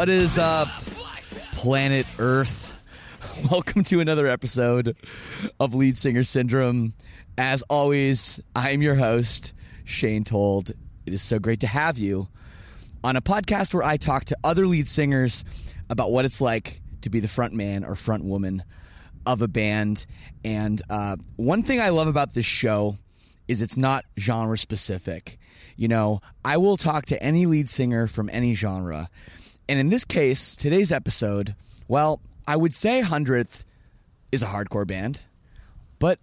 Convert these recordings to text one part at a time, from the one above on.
What is up, planet Earth? Welcome to another episode of Lead Singer Syndrome. As always, I'm your host, Shane Told. It is so great to have you on a podcast where I talk to other lead singers about what it's like to be the front man or front woman of a band. And uh, one thing I love about this show is it's not genre specific. You know, I will talk to any lead singer from any genre. And in this case, today's episode, well, I would say Hundredth is a hardcore band, but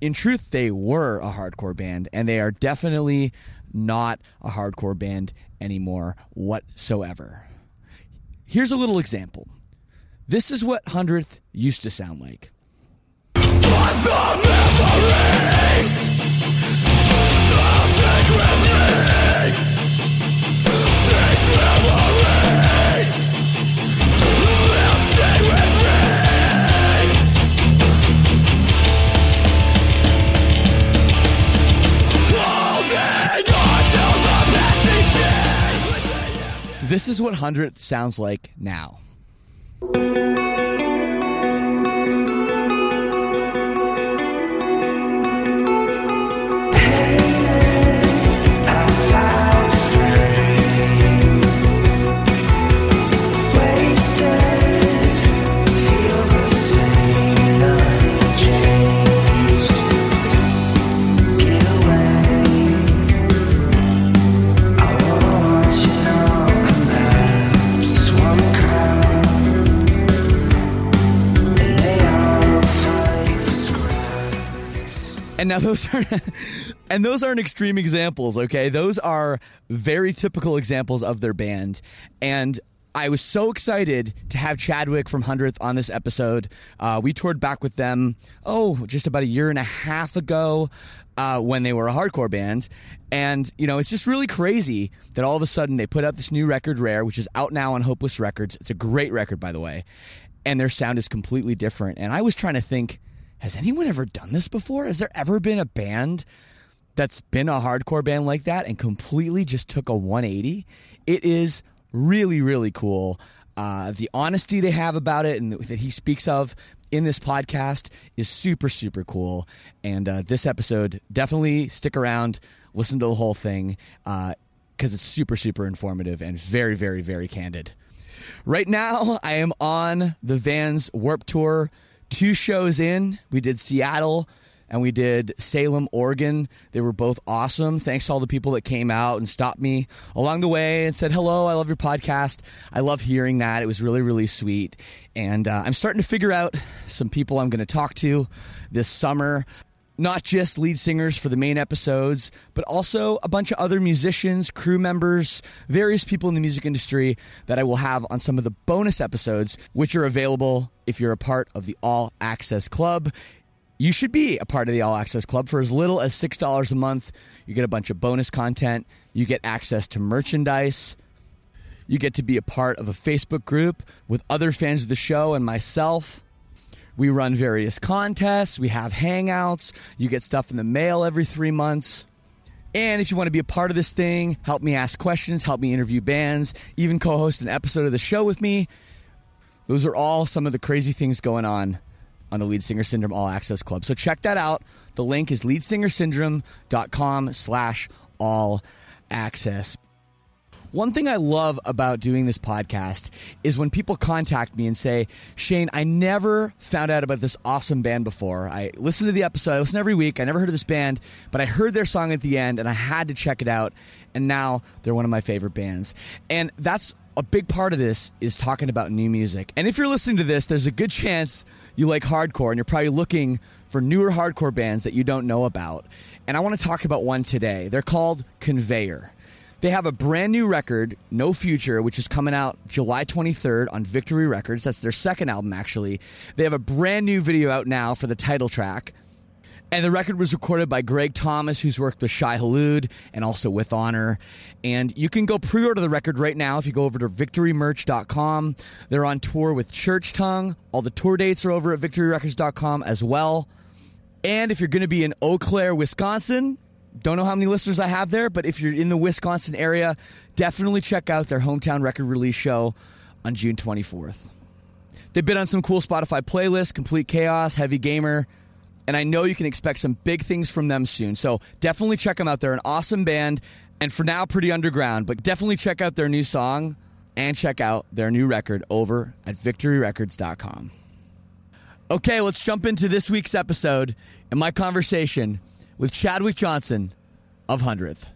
in truth, they were a hardcore band, and they are definitely not a hardcore band anymore whatsoever. Here's a little example. This is what Hundredth used to sound like. This is what Hundredth sounds like now. And now those are and those aren't extreme examples, okay? Those are very typical examples of their band. And I was so excited to have Chadwick from Hundredth on this episode. Uh, we toured back with them, oh, just about a year and a half ago uh, when they were a hardcore band. And, you know, it's just really crazy that all of a sudden they put out this new record, Rare, which is out now on Hopeless Records. It's a great record, by the way. And their sound is completely different. And I was trying to think, has anyone ever done this before? Has there ever been a band that's been a hardcore band like that and completely just took a 180? It is really, really cool. Uh, the honesty they have about it and that he speaks of in this podcast is super, super cool. And uh, this episode, definitely stick around, listen to the whole thing, because it's super, super informative and very, very, very candid. Right now, I am on the Vans Warp Tour. Two shows in, we did Seattle and we did Salem, Oregon. They were both awesome. Thanks to all the people that came out and stopped me along the way and said, Hello, I love your podcast. I love hearing that. It was really, really sweet. And uh, I'm starting to figure out some people I'm going to talk to this summer. Not just lead singers for the main episodes, but also a bunch of other musicians, crew members, various people in the music industry that I will have on some of the bonus episodes, which are available if you're a part of the All Access Club. You should be a part of the All Access Club for as little as $6 a month. You get a bunch of bonus content, you get access to merchandise. You get to be a part of a Facebook group with other fans of the show and myself. We run various contests, we have hangouts, you get stuff in the mail every three months. And if you want to be a part of this thing, help me ask questions, help me interview bands, even co host an episode of the show with me, those are all some of the crazy things going on on the Lead Singer Syndrome All Access Club. So check that out. The link is leadsingersyndrome.com slash all access. One thing I love about doing this podcast is when people contact me and say, Shane, I never found out about this awesome band before. I listen to the episode, I listen every week. I never heard of this band, but I heard their song at the end and I had to check it out. And now they're one of my favorite bands. And that's a big part of this is talking about new music. And if you're listening to this, there's a good chance you like hardcore and you're probably looking for newer hardcore bands that you don't know about. And I want to talk about one today. They're called Conveyor. They have a brand new record, No Future, which is coming out July 23rd on Victory Records. That's their second album, actually. They have a brand new video out now for the title track. And the record was recorded by Greg Thomas, who's worked with Shai Hulud and also with Honor. And you can go pre order the record right now if you go over to victorymerch.com. They're on tour with Church Tongue. All the tour dates are over at victoryrecords.com as well. And if you're going to be in Eau Claire, Wisconsin, don't know how many listeners I have there, but if you're in the Wisconsin area, definitely check out their hometown record release show on June 24th. They've been on some cool Spotify playlists, Complete Chaos, Heavy Gamer, and I know you can expect some big things from them soon. So definitely check them out. They're an awesome band, and for now, pretty underground, but definitely check out their new song and check out their new record over at victoryrecords.com. Okay, let's jump into this week's episode and my conversation with Chadwick Johnson of Hundredth.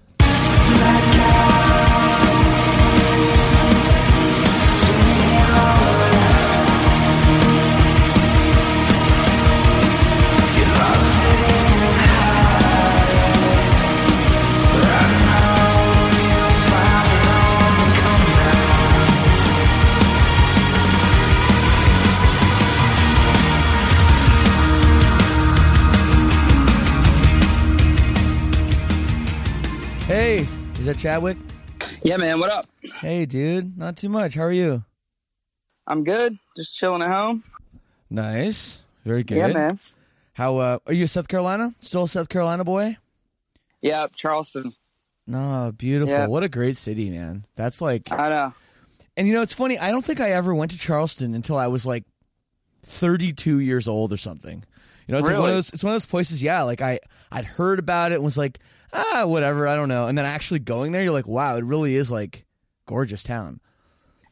Is that Chadwick? Yeah, man. What up? Hey, dude. Not too much. How are you? I'm good. Just chilling at home. Nice. Very good. Yeah, man. How uh are you South Carolina? Still a South Carolina boy? Yeah, Charleston. No, beautiful. Yeah. What a great city, man. That's like I know. And you know, it's funny. I don't think I ever went to Charleston until I was like 32 years old or something. You know, it's like one of those. It's one of those places. Yeah, like I I'd heard about it and was like, ah, whatever. I don't know. And then actually going there, you're like, wow, it really is like gorgeous town.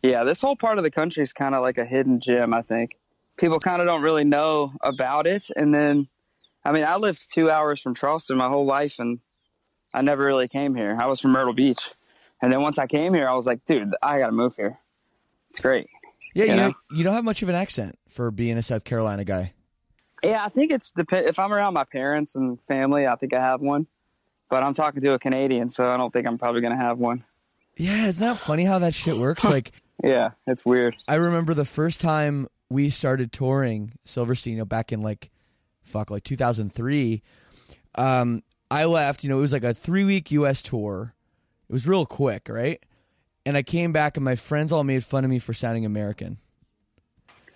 Yeah, this whole part of the country is kind of like a hidden gem. I think people kind of don't really know about it. And then, I mean, I lived two hours from Charleston my whole life, and I never really came here. I was from Myrtle Beach, and then once I came here, I was like, dude, I got to move here. It's great. Yeah, you, You know, know? you don't have much of an accent for being a South Carolina guy. Yeah, I think it's depend. If I'm around my parents and family, I think I have one. But I'm talking to a Canadian, so I don't think I'm probably gonna have one. Yeah, isn't that funny how that shit works? Like, Yeah, it's weird. I remember the first time we started touring Silverstein, you know, back in like, fuck, like 2003. Um, I left, you know, it was like a three week US tour. It was real quick, right? And I came back and my friends all made fun of me for sounding American.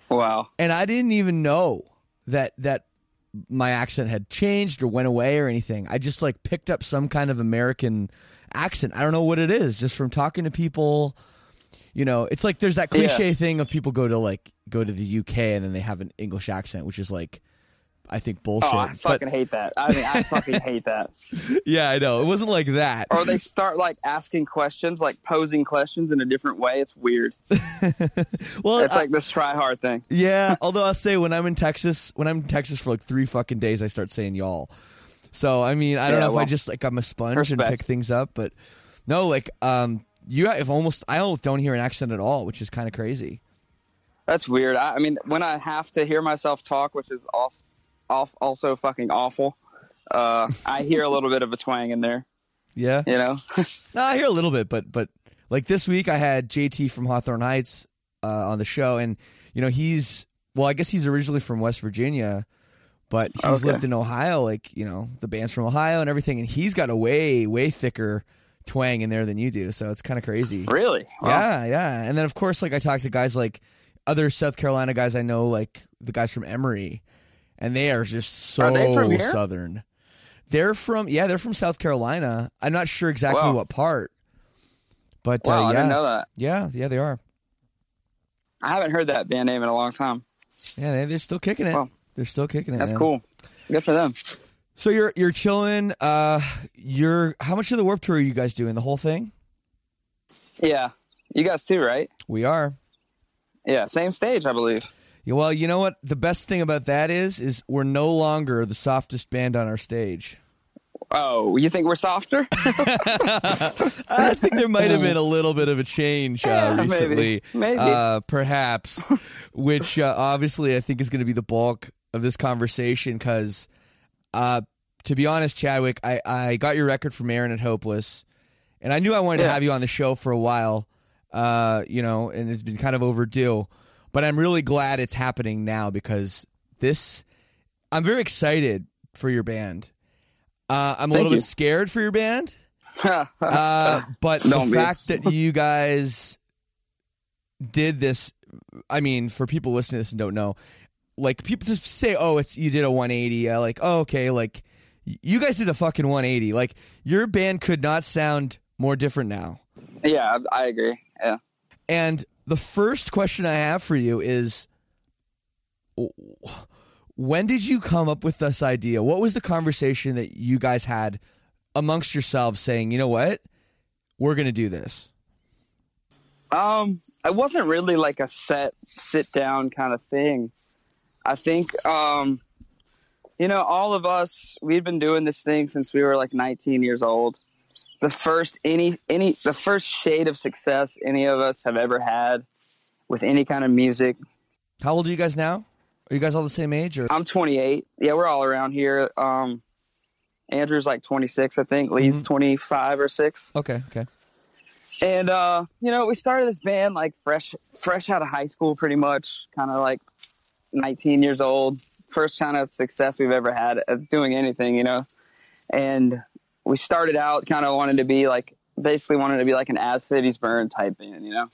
Wow. And I didn't even know that, that my accent had changed or went away or anything. I just like picked up some kind of American accent. I don't know what it is, just from talking to people. You know, it's like there's that cliche thing of people go to like go to the UK and then they have an English accent, which is like I think bullshit. Oh, I but fucking hate that. I mean, I fucking hate that. yeah, I know. It wasn't like that. Or they start like asking questions, like posing questions in a different way. It's weird. Well, It's I- like this try hard thing. yeah, although I'll say when I'm in Texas, when I'm in Texas for like 3 fucking days I start saying y'all. So, I mean, I don't know if I just like I'm a sponge and pick things up, but no, like um you have almost I almost don't hear an accent at all, which is kind of crazy. That's weird. I, I mean, when I have to hear myself talk, which is also, off, also fucking awful, uh, I hear a little bit of a twang in there. Yeah. You know, No, I hear a little bit, but but like this week I had JT from Hawthorne Heights uh, on the show, and you know he's well, I guess he's originally from West Virginia, but he's Okay. lived in Ohio. Like you know the band's from Ohio and everything, and he's got a way way thicker twang in there than you do. So it's kind of crazy. really. Wow. Yeah, yeah. And then of course, like I talked to guys like other South Carolina guys I know, like the guys from Emery, and they are just so Are they southern. They're from yeah, they're from South Carolina. I'm not sure exactly Wow. what part, but Wow, uh, I yeah, didn't know that. yeah, yeah, they are. I haven't heard that band name in a long time. Yeah, they, they're still kicking it. Wow. They're still kicking it. That's man. cool. Good for them. So you're you're chilling. Uh, you're how much of the Warp Tour are you guys doing? The whole thing? Yeah, you guys too, right? We are. Yeah, same stage, I believe. Yeah, well, you know what? The best thing about that is, is we're no longer the softest band on our stage. Oh, you think we're softer? I think there might have been a little bit of a change uh, Yeah, recently, Maybe. Uh, perhaps, which uh, obviously I think is going to be the bulk of this conversation. Because, uh, to be honest, Chadwick, I, I got your record from Aaron at Hopeless, and I knew I wanted to have you on the show for a while. Uh, you know, and it's been kind of overdue, but I'm really glad it's happening now because this. I'm very excited for your band. Uh, I'm a Thank little you. bit scared for your band. Uh, but the Don't be. fact that you guys did this, I mean, for people listening to this and don't know, like people just say, "Oh, it's you did a 180." Uh, like, oh, okay, like you guys did a fucking 180. Like your band could not sound more different now. yeah, I agree. Yeah. And the first question I have for you is when did you come up with this idea? What was the conversation that you guys had amongst yourselves saying, you know what? We're going to do this. Um, it wasn't really like a set sit down kind of thing. I think um you know, all of us we've been doing this thing since we were like 19 years old. The first any any the first shade of success any of us have ever had with any kind of music. How old are you guys now? Are you guys all the same age or I'm 28. Yeah, we're all around here. Um Andrew's like 26, I think. Lee's 25 or 6. Okay, okay. And uh, you know, we started this band like fresh fresh out of high school pretty much, kind of like 19 years old. First kind of success we've ever had at doing anything, you know. And we started out kind of wanted to be like basically wanted to be like an As Cities Burn type band, you know.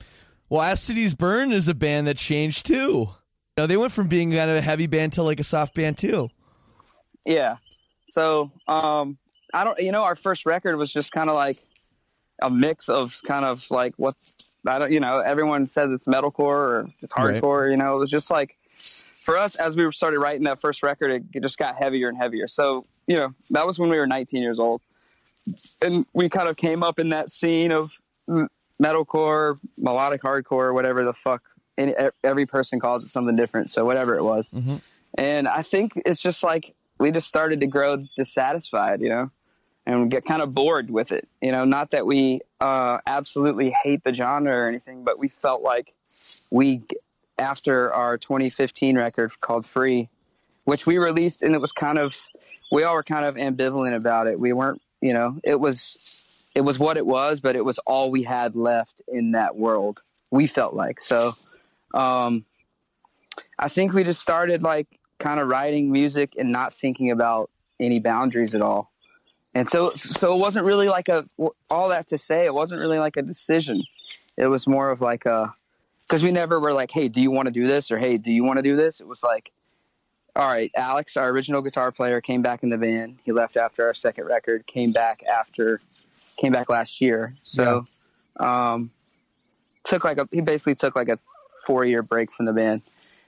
Well, As Cities Burn is a band that changed too. You know, they went from being kind of a heavy band to like a soft band too. Yeah. So, um I don't you know, our first record was just kind of like a mix of kind of like what I don't you know, everyone says it's metalcore or it's Right. hardcore, you know, it was just like for us as we started writing that first record it just got heavier and heavier. So, you know, that was when we were 19 years old. And we kind of came up in that scene of metalcore, melodic hardcore, whatever the fuck any, e- every person calls it something different. So whatever it was. Mhm. And I think it's just like we just started to grow dissatisfied, you know, and get kind of bored with it. You know, not that we uh, absolutely hate the genre or anything, but we felt like we, after our 2015 record called Free, which we released, and it was kind of, we all were kind of ambivalent about it. We weren't, you know, it was, it was what it was, but it was all we had left in that world. We felt like so. Um, I think we just started like kind of writing music and not thinking about any boundaries at all. And so, so it wasn't really like a, all that to say, it wasn't really like a decision. It was more of like a, cause we never were like, Hey, do you want to do this? Or, Hey, do you want to do this? It was like, all right, Alex, our original guitar player came back in the band. He left after our second record, came back after, came back last year. So, um, took like a, he basically took like a four year break from the band.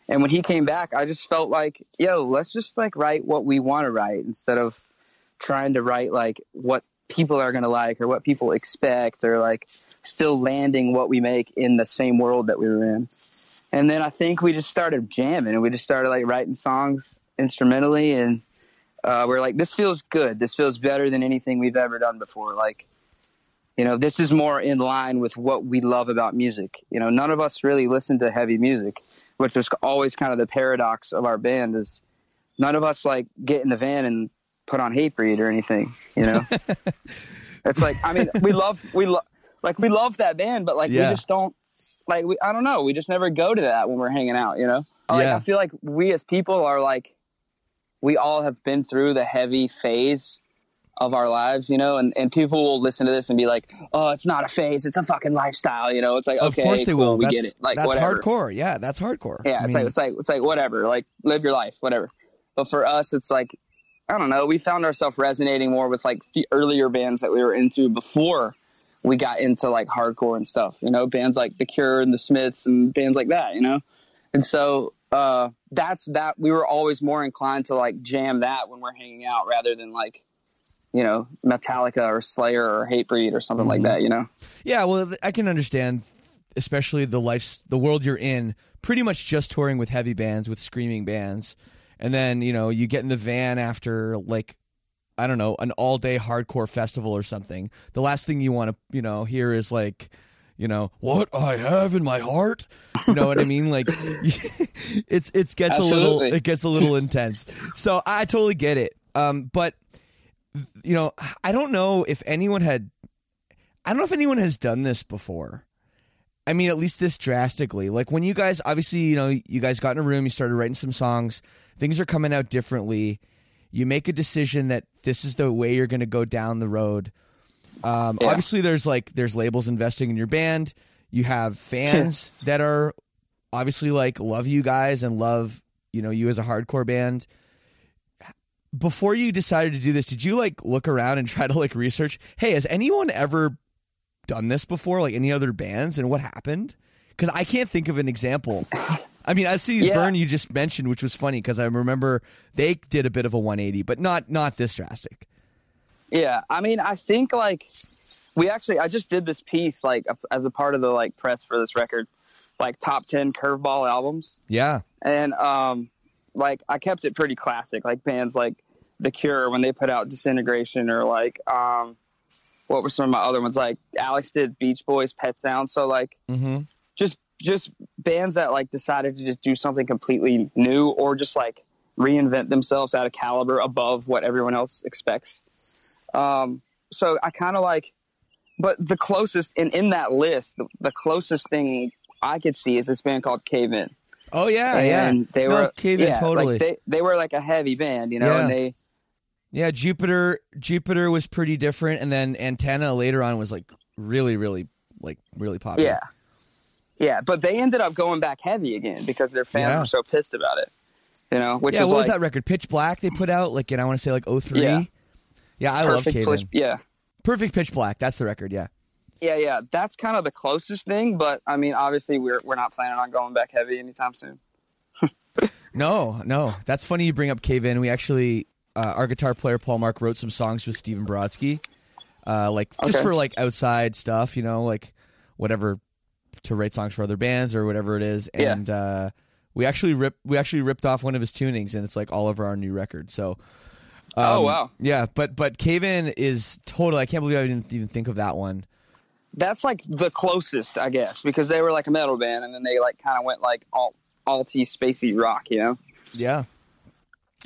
And when he came back, I just felt like, yo, let's just like write what we want to write instead of trying to write like what people are going to like or what people expect or like still landing what we make in the same world that we were in. And then I think we just started jamming and we just started like writing songs instrumentally and uh, we're like, this feels good. This feels better than anything we've ever done before. Like, you know, this is more in line with what we love about music. You know, none of us really listen to heavy music, which was always kind of the paradox of our band is none of us like get in the van and put on Hatebreed or anything, you know. it's like I mean, we love we love like we love that band, but like Yeah. we just don't like we I don't know, we just never go to that when we're hanging out, you know. Like Yeah. I feel like we as people are like we all have been through the heavy phase of our lives, you know, and, and people will listen to this and be like, "Oh, it's not a phase; it's a fucking lifestyle." You know, it's like, of okay, course they cool, will. We that's get it. Like, that's whatever. hardcore. Yeah, that's hardcore. Yeah, I it's mean, like it's like it's like whatever. Like live your life, whatever. But for us, it's like I don't know. We found ourselves resonating more with like the earlier bands that we were into before we got into like hardcore and stuff. You know, bands like The Cure and The Smiths and bands like that. You know, and so uh, that's that. We were always more inclined to like jam that when we're hanging out rather than like you know Metallica or Slayer or Hatebreed or something like that. You know. Yeah, well, I can understand, especially the life, the world you're in. Pretty much just touring with heavy bands, with screaming bands, and then you know you get in the van after like, I don't know, an all day hardcore festival or something. The last thing you want to you know hear is like, you know, what I have in my heart. You know what I mean? Like, it's it gets a little it gets a little intense. So I totally get it. Um, but you know, I don't know if anyone had I don't know if anyone has done this before. I mean, at least this drastically. Like when you guys, obviously, you know, you guys got in a room, you started writing some songs, things are coming out differently. You make a decision that this is the way you're going to go down the road. Um, Yeah. Obviously, there's like there's labels investing in your band. You have fans that are obviously like love you guys and love you know you as a hardcore band before you decided to do this, did you like look around and try to like research? Hey, has anyone ever done this before? Like any other bands, and what happened? Because I can't think of an example. I mean, I see Yeah. Burn you just mentioned, which was funny because I remember they did a bit of a 180, but not not this drastic. Yeah, I mean, I think like we actually, I just did this piece like as a part of the like press for this record, like top ten curveball albums, Yeah, and um, like I kept it pretty classic, like bands like The Cure when they put out Disintegration, or like um, what were some of my other ones? Like Alex did Beach Boys, Pet Sound, so like mm-hmm. just just bands that like decided to just do something completely new or just like reinvent themselves at a caliber above what everyone else expects. Um, so I kind of like, but the closest and in that list, the, the closest thing I could see is this band called Cave In. Oh yeah, yeah. and they No, were Cave In yeah, totally. Like they they were like a heavy band, you know, Yeah. and they yeah, Jupiter Jupiter was pretty different, and then Antenna later on was like really, really, like really popular. yeah. Yeah, but they ended up going back heavy again because their fans Yeah. were so pissed about it. You know, which yeah. What was that record? Pitch Black. They put out like, and I want to say like 03. Yeah. Yeah, I love Cave Yeah. Perfect Pitch Black. That's the record. Yeah. Yeah, yeah, that's kind of the closest thing. But I mean, obviously, we're we're not planning on going back heavy anytime soon. No, no. That's funny you bring up Cave In. We actually, uh, our guitar player Paul Marc wrote some songs with Stephen Brodsky, uh, like just for like outside stuff, you know, like whatever to write songs for other bands or whatever it is. Yeah. And uh, we actually ripped we actually ripped off one of his tunings, and it's like all over our new record. So. Oh, um, wow. Yeah, but but Cave In is totally. I can't believe I didn't even think of that one. That's like the closest, I guess, because they were like a metal band, and then they like kind of went like alt alty spacey rock, you know. Yeah,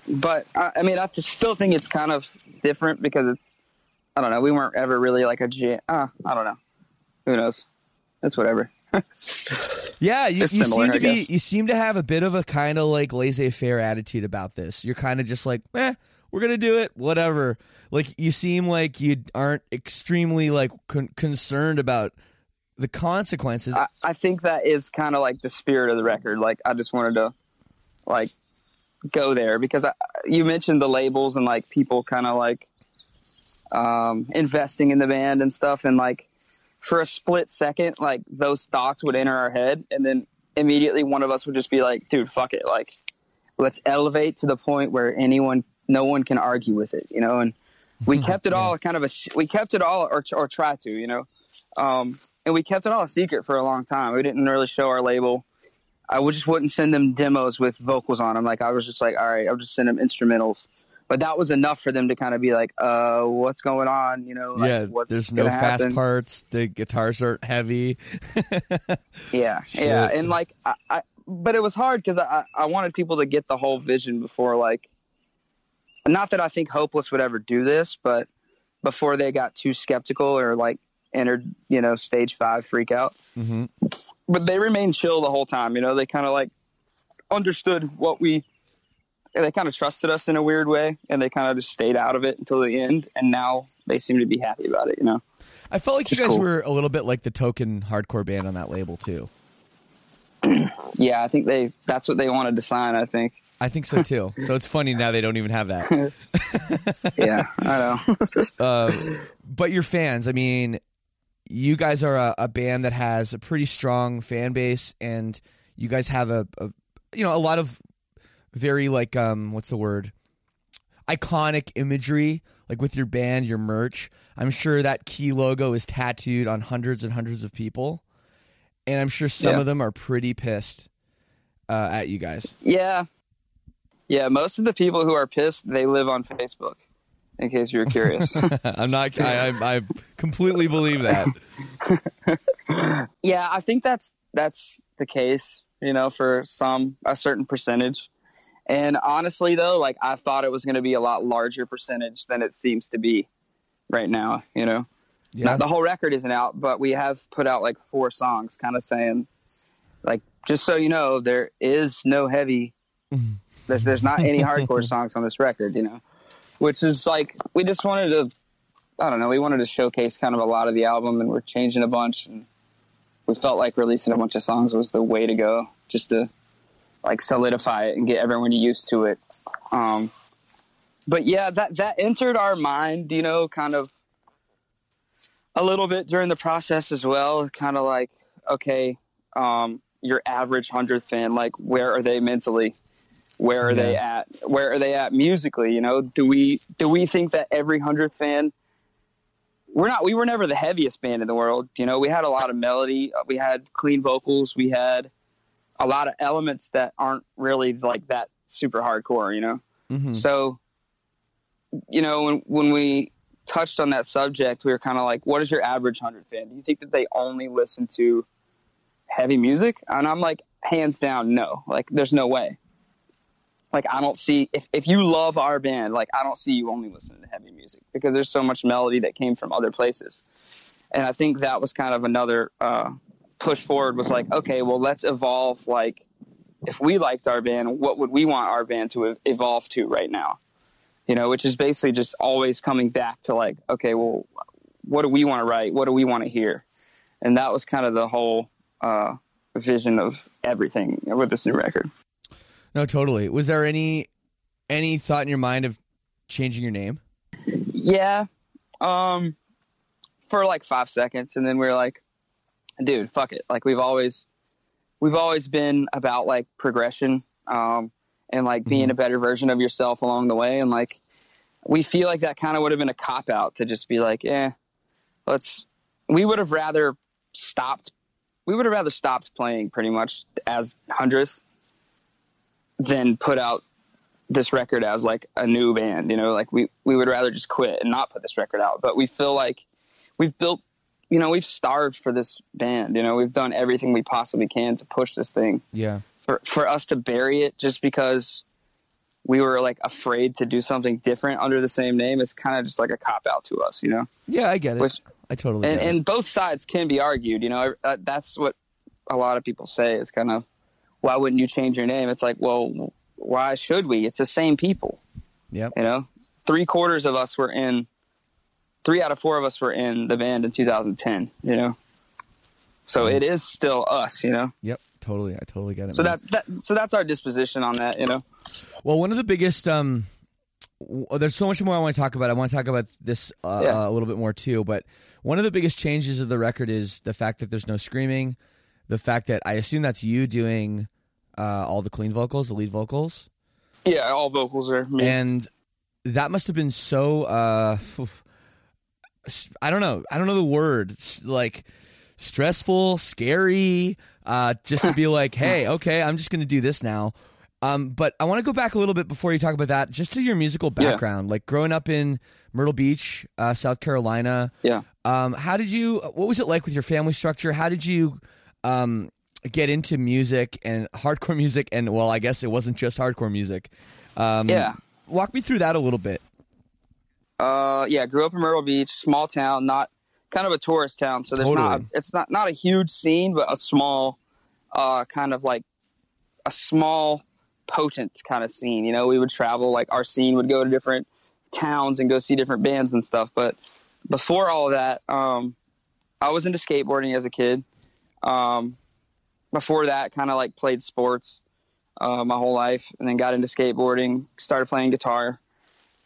But I, I mean, I just still think it's kind of different because it's I don't know. We weren't ever really like a jam. Uh, I don't know. Who knows? It's whatever. Yeah, you, you similar, seem to be you seem to have a bit of a kind of like laissez-faire attitude about this. You're kind of just like, eh, we're gonna do it, whatever. Like you seem like you aren't extremely like con- concerned about the consequences. I, I think that is kind of like the spirit of the record. Like I just wanted to like go there because I, you mentioned the labels and like people kind of like um, investing in the band and stuff, and like for a split second, like those thoughts would enter our head, and then immediately one of us would just be like, "Dude, fuck it!" Like let's elevate to the point where anyone, no one can argue with it, you know. And we kept it all kind of a, we kept it all or or try to, you know. Um, and we kept it all a secret for a long time. We didn't really show our label. I would just wouldn't send them demos with vocals on them. Like I was just like, all right, I'll just send them instrumentals. But that was enough for them to kind of be like, uh, what's going on? You know, like, yeah, what's there's no fast happen? parts. The guitars aren't heavy. Yeah, Shit. yeah, and like, I, I but it was hard because I, I I wanted people to get the whole vision before like, not that I think Hopeless would ever do this, but before they got too skeptical or like entered, you know, stage five freak out. Mm-hmm. But they remained chill the whole time. You know, they kind of like understood what we. They kind of trusted us in a weird way, and they kind of just stayed out of it until the end. And now they seem to be happy about it. You know. I felt like you guys cool. were a little bit like the token hardcore band on that label too. Yeah, I think they. That's what they wanted to sign. I think. I think so too. so it's funny now they don't even have that. Yeah, I know. Uh, but your fans, I mean, you guys are a, a band that has a pretty strong fan base, and you guys have a, a you know a lot of very like um what's the word iconic imagery like with your band your merch i'm sure that key logo is tattooed on hundreds and hundreds of people and i'm sure some Yeah. of them are pretty pissed uh, at you guys Yeah. Yeah, most of the people who are pissed, they live on Facebook. In case you were curious. i'm not I, I i completely believe that yeah, I think that's that's the case, you know, for some a certain percentage. And honestly though, like I thought it was going to be a lot larger percentage than it seems to be right now, you know. yeah Not- the whole record isn't out, but we have put out like four songs kind of saying like just so you know, there is no heavy there's there's not any hardcore songs on this record, you know. Which is like we just wanted to I don't know, we wanted to showcase kind of a lot of the album and we're changing a bunch and we felt like releasing a bunch of songs was the way to go just to like solidify it and get everyone used to it. Um but yeah, that that entered our mind, you know, kind of a little bit during the process as well. Kind of like, okay, um, your average hundredth fan, like, where are they mentally? Where are they at? Where are they at musically? You know, do we do we think that every hundredth fan? We're not. We were never the heaviest band in the world. You know, we had a lot of melody. We had clean vocals. We had a lot of elements that aren't really like that super hardcore. You know, Mhm. so you know when when we touched on that subject, we were kind of like, "What is your average hundred fan? Do you think that they only listen to heavy music?" And I'm like, hands down, no. Like, there's no way. Like, I don't see if if you love our band, like, I don't see you only listening to heavy music because there's so much melody that came from other places. And I think that was kind of another uh, push forward. Was like, okay, well, let's evolve. Like, if we liked our band, what would we want our band to evolve to right now? you know, which is basically just always coming back to like, okay, well, what do we want to write? What do we want to hear? And that was kind of the whole uh, vision of everything with this new record. No totally was there any any thought in your mind of changing your name Yeah, um, for like five seconds, and then we are like, dude, fuck it. Like we've always, we've always been about like progression, um, and like being a better version of yourself along the way, and like we feel like that kind of would have been a cop out to just be like, eh, let's. We would have rather stopped. We would have rather stopped playing pretty much as hundredth than put out this record as like a new band you know? Like we we would rather just quit and not put this record out. But we feel like we've built you know we've starved for this band you know? We've done everything we possibly can to push this thing. Yeah. For for us to bury it just because we were like afraid to do something different under the same name it's kind of just like a cop out to us you know? Yeah i get it. Which- i totally and get it. and both sides can be argued you know? Uh, that's what a lot of people say it's kind of why wouldn't you change your name it's like well why should we it's the same people Yep. you know, three quarters of us were in, three out of four of us were in the band in 2010. You know, so it is still us. You know, Yep, totally. I totally get it. so that, that so that's our disposition on that. You know, well, one of the biggest um, w- there's so much more I want to talk about. I want to talk about this uh, Yeah. uh, a little bit more too. But one of the biggest changes of the record is the fact that there's no screaming. The fact that I assume that's you doing uh, all the clean vocals, the lead vocals, yeah, all vocals are me. and that must have been so. Uh, I don't know. I don't know the word. Like stressful, scary. Uh, just to be like, hey, okay, I'm just gonna do this now. Um, but I want to go back a little bit before you talk about that, just to your musical Yeah. background. Like growing up in Myrtle Beach, uh, South Carolina. yeah, Um, how did you? What was it like with your family structure? How did you um, get into music and hardcore music? And well, I guess it wasn't just hardcore music. Um, yeah. walk me through that a little bit. Uh, yeah, grew up in Myrtle Beach, small town, not kind of a tourist town. So there's not Totally. it's not not a huge scene, but a small, uh, kind of like a small, potent kind of scene. You know, we would travel like our scene would go to different towns and go see different bands and stuff. But before all of that, um, I was into skateboarding as a kid. Um, before that, kind of like played sports uh, my whole life, and then got into skateboarding. Started playing guitar,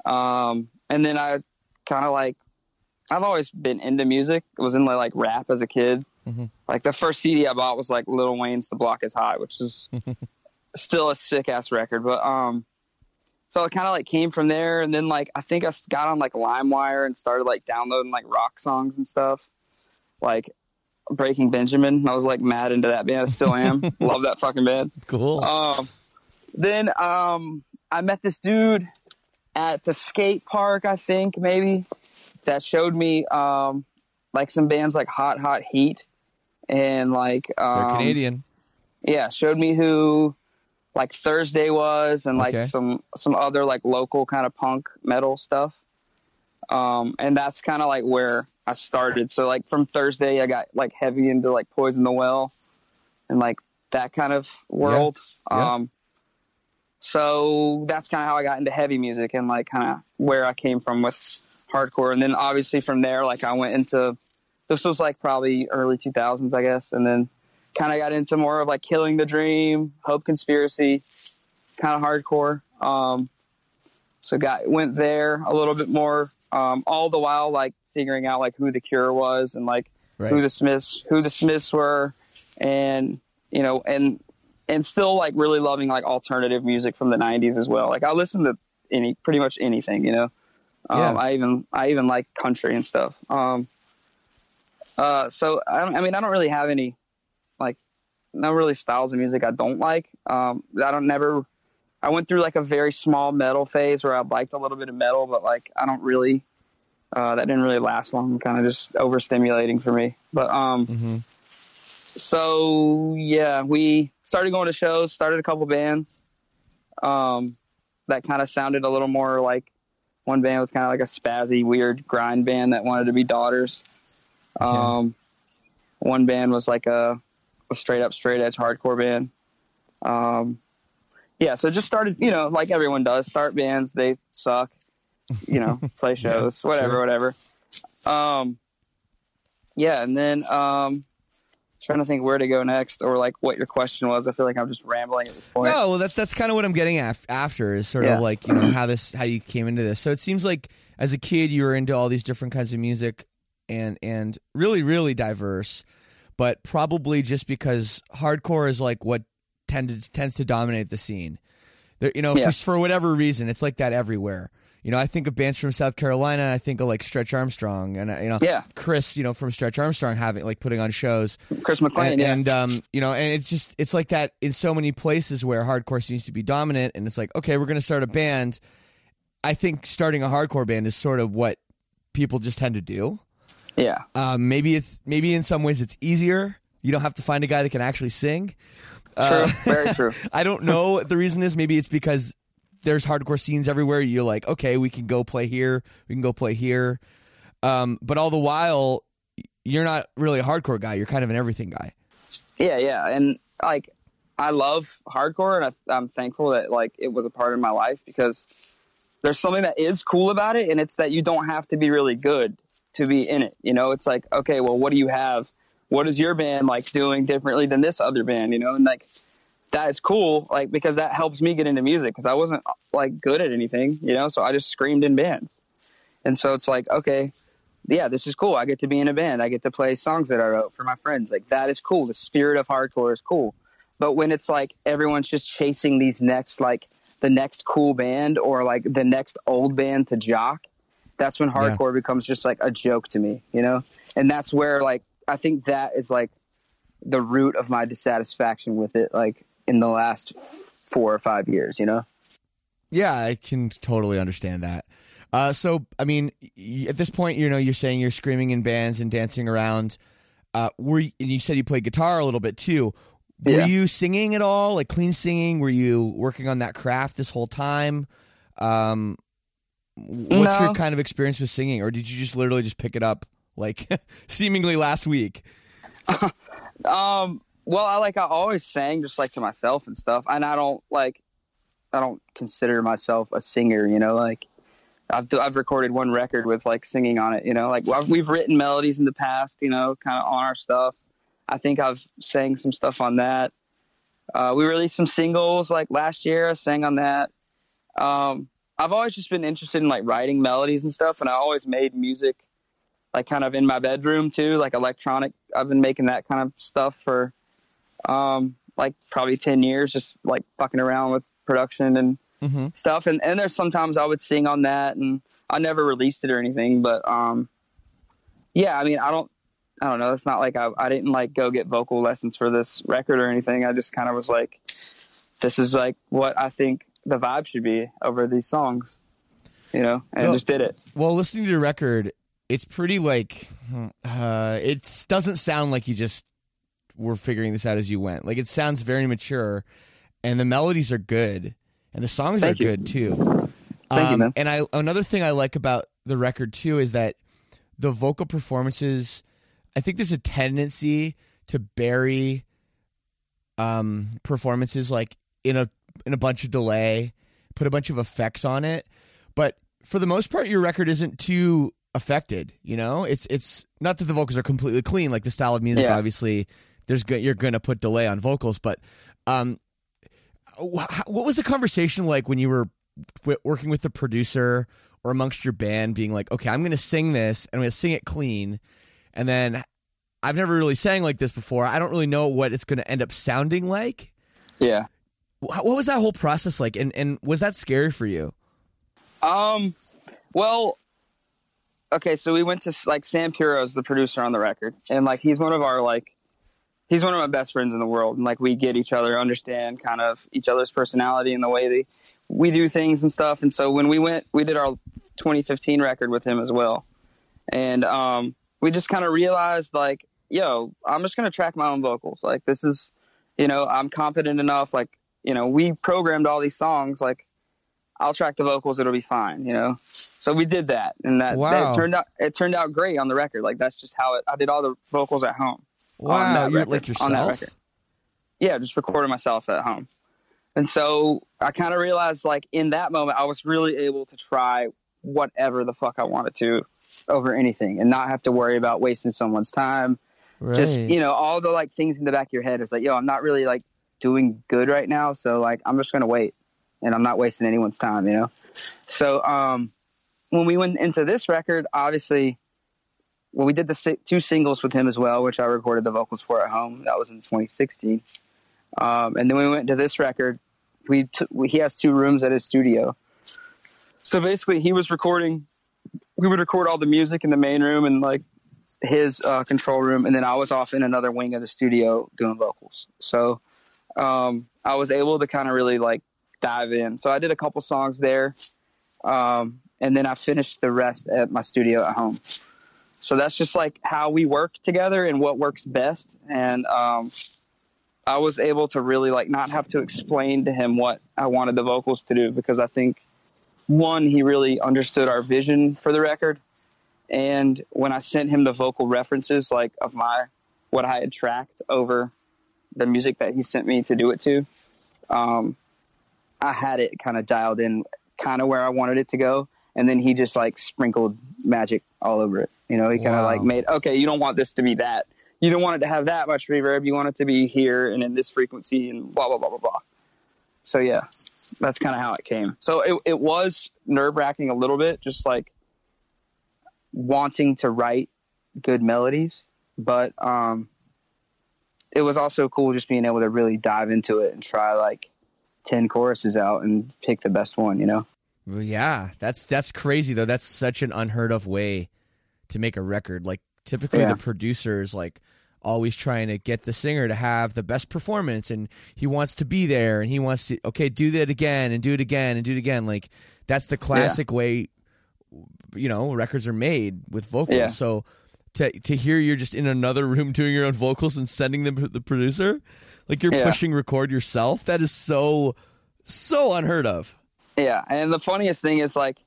um, and then I kind of like I've always been into music. I was into like rap as a kid. Mhm. Like the first CD I bought was like Lil Wayne's "The Block Is High," which is still a sick ass record. But um, so it kind of like came from there, and then like I think I got on like LimeWire and started like downloading like rock songs and stuff, like Breaking Benjamin. I was like mad into that band. I still am. Love that fucking band. Cool. Um, then um, I met this dude at the skate park, I think maybe, that showed me um, like some bands like Hot Hot Heat and like They're um, Canadian. yeah, showed me who like Thursday was and like Okay. some some other like local kind of punk metal stuff. Um, and that's kind of like where I started. So like from Thursday, I got like heavy into like Poison the Well and like that kind of world. Yeah. Um, so that's kind of how I got into heavy music and like kind of where I came from with hardcore. And then obviously from there, like I went into this was like probably early 2000s, I guess, and then kind of got into more of like Killing the Dream, Hope Conspiracy, kind of hardcore. Um, so got went there a little bit more. Um, all the while like figuring out like who the Cure was and like Right. who the Smiths who the Smiths were, and you know and and still like really loving like alternative music from the 90s as well. Like I listen to any pretty much anything, you know. Um, Yeah. I even I even like country and stuff. Um, uh, so I, don't, I mean I don't really have any like no really styles of music I don't like. Um, I don't never. I went through like a very small metal phase where I liked a little bit of metal, but like I don't really. Uh, that didn't really last long. Kind of just overstimulating for me. But um, Mhm. so yeah, we started going to shows, started a couple bands. Um, that kind of sounded a little more like one band was kind of like a spazzy, weird grind band that wanted to be daughters. Um, one band was like a, a straight up, straight edge hardcore band. Um, yeah, so just started, you know, like everyone does, start bands, they suck, you know, play shows, whatever, sure. whatever. Um, yeah, and then um, trying to think where to go next or like what your question was. I feel like I'm just rambling at this point. No, well, that's that's kind of what I'm getting af- after is sort Yeah. of like you know how this how you came into this. So it seems like as a kid you were into all these different kinds of music and and really really diverse, but probably just because hardcore is like what tended tends to dominate the scene. There, you know, Yeah. for for whatever reason, it's like that everywhere. You know, I think of bands from South Carolina. I think of like Stretch Arm Strong, and uh, you know, Yeah. Chris, you know, from Stretch Arm Strong having like putting on shows Chris McLane, and, yeah. and um, you know, and it's just it's like that in so many places where hardcore seems to be dominant, and it's like, okay, we're going to start a band. I think starting a hardcore band is sort of what people just tend to do. yeah. Um, maybe it's maybe in some ways it's easier. You don't have to find a guy that can actually sing. True. Uh, Very true. I don't know what the reason is. Maybe it's because there's hardcore scenes everywhere. You're like, okay, we can go play here, we can go play here. Um, but all the while, you're not really a hardcore guy. You're kind of an everything guy. Yeah, yeah, and like I love hardcore, and I, I'm thankful that like it was a part of my life because there's something that is cool about it, and it's that you don't have to be really good to be in it. You know, it's like okay, well, what do you have? What is your band like doing differently than this other band? You know, and like that is cool, like because that helps me get into music because I wasn't like good at anything, you know, so I just screamed in bands, and so it's like okay, yeah, this is cool. I get to be in a band. I get to play songs that I wrote for my friends. Like that is cool. The spirit of hardcore is cool. But when it's like everyone's just chasing these next like the next cool band or like the next old band to jock, that's when hardcore becomes just like a joke to me, you know? And that's where like I think that is like the root of my dissatisfaction with it like in the last 4 or 5 years, you know? Yeah, I can totally understand that. Uh, so, I mean, at this point, you know, you're saying you're screaming in bands and dancing around. Uh, were you, and you said you played guitar a little bit too. Were Yeah. you singing at all, like clean singing? Were you working on that craft this whole time? Um, what's No. your kind of experience with singing, or did you just literally just pick it up like seemingly last week? Um, well, I like I always sang just like to myself and stuff, and I don't like I don't consider myself a singer. You know, like I've I've recorded one record with like singing on it. You know, like I've, we've written melodies in the past. You know, kind of on our stuff. I think I've sang some stuff on that. Uh, we released some singles like last year. I sang on that. Um, I've always just been interested in like writing melodies and stuff, and I always made music like kind of in my bedroom too, like electronic. I've been making that kind of stuff for um, like probably 10 years, just like fucking around with production and Mhm. stuff. And, and there's sometimes I would sing on that and I never released it or anything, but um, yeah, I mean, I don't, I don't know. It's not like I, I didn't like go get vocal lessons for this record or anything. I just kind of was like, this is like what I think the vibe should be over these songs, you know, and Well- just did it. Well, listening to the record, it's pretty like uh, it doesn't sound like you just were figuring this out as you went. Like it sounds very mature, and the melodies are good, and the songs Thank are you. good too. Um, Thank you, man. And I another thing I like about the record too is that the vocal performances. I think there's a tendency to bury um, performances like in a in a bunch of delay, put a bunch of effects on it, but for the most part, your record isn't too affected. You know, it's it's not that the vocals are completely clean. Like the style of music, Yeah. obviously, there's go- you're going to put delay on vocals, but um, wh- what was the conversation like when you were w- working with the producer or amongst your band, being like, okay, I'm going to sing this and I'm going to sing it clean, and then I've never really sang like this before. I don't really know what it's going to end up sounding like. Yeah. Wh- What was that whole process like, and and was that scary for you? Um, well, okay, so we went to like Sam Pura's the producer on the record, and like he's one of our like he's one of my best friends in the world, and like we get each other, understand kind of each other's personality and the way they we do things and stuff. And so when we went, we did our 2015 record with him as well, and um, we just kind of realized like, yo, I'm just gonna track my own vocals. Like this is, you know, I'm competent enough. Like you know, we programmed all these songs like. I'll track the vocals. It'll be fine, you know. So we did that, and that, Wow. that turned out it turned out great on the record. Like that's just how it. I did all the vocals at home. That you're record- like yourself. Yeah, just recording myself at home, and so I kind of realized, like in that moment, I was really able to try whatever the fuck I wanted to over anything, and not have to worry about wasting someone's time. Just you know, all the like things in the back of your head is like, yo, I'm not really like doing good right now, so like I'm just gonna wait, and I'm not wasting anyone's time, you know. So um, when we went into this record, obviously, well, we did the two singles with him as well, which I recorded the vocals for at home. That was in 2016, um, and then we went to this record. We, t- we he has two rooms at his studio, so basically he was recording. We would record all the music in the main room and like his uh, control room, and then I was off in another wing of the studio doing vocals. So um, I was able to kind of really like dive in. So I did a couple songs there, um, and then I finished the rest at my studio at home. So that's just like how we work together and what works best. And um, I was able to really like not have to explain to him what I wanted the vocals to do because I think one he really understood our vision for the record and when I sent him the vocal references, like of my what I had tracked over the music that he sent me to do it to, um, I had it kind of dialed in, kind of where I wanted it to go, and then he just like sprinkled magic all over it. You know, he kind of Wow. like made okay, you don't want this to be that. You don't want it to have that much reverb. You want it to be here and in this frequency and blah blah blah blah blah. So yeah, that's kind of how it came. So it it was nerve wracking a little bit, just like wanting to write good melodies, but um, it was also cool just being able to really dive into it and try like ten choruses out and pick the best one. You know? Yeah, that's that's crazy though. That's such an unheard of way to make a record. Like typically Yeah. the is like always trying to get the singer to have the best performance and he wants to be there and he wants to okay, do that again and do it again and do it again. Like that's the classic way you know, records are made with vocals. Yeah. So to to hear you're just in another room doing your own vocals and sending them to the producer, like you're Yeah. pushing record yourself, that is so so unheard of. Yeah, and the funniest thing is like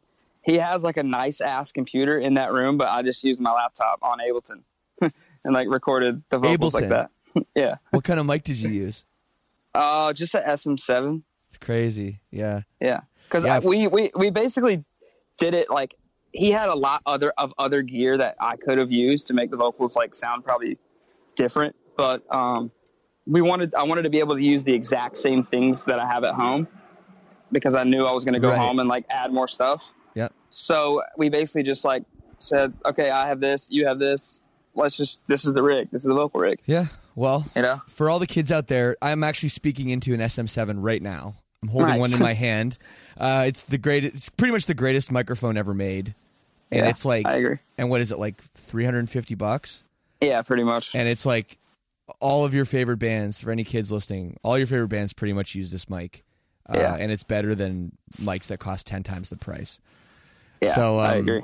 he has like a nice ass computer in that room, but I just used my laptop on Ableton and like recorded the vocals Ableton. like that. yeah, What kind of mic did you use? uh, just an SM7. It's crazy. Yeah. Yeah, because Yeah. we we we basically did it like he had a lot other of other gear that I could have used to make the vocals like sound probably different, but um, we wanted I wanted to be able to use the exact same things that I have at home because I knew I was going to go Right. home and like add more stuff. Yep. So we basically just like said, okay, I have this, you have this. Let's just this is the rig, this is the vocal rig. Yeah. Well, You know? for all the kids out there, I'm actually speaking into an SM7 right now. I'm holding Nice. one in my hand. Uh, it's the greatest. It's pretty much the greatest microphone ever made, and Yeah, it's like, I agree. and what is it like, 350 bucks? Yeah, pretty much. And it's like all of your favorite bands. For any kids listening, all your favorite bands pretty much use this mic, uh, Yeah. and it's better than mics that cost ten times the price. yeah, so, I um, agree.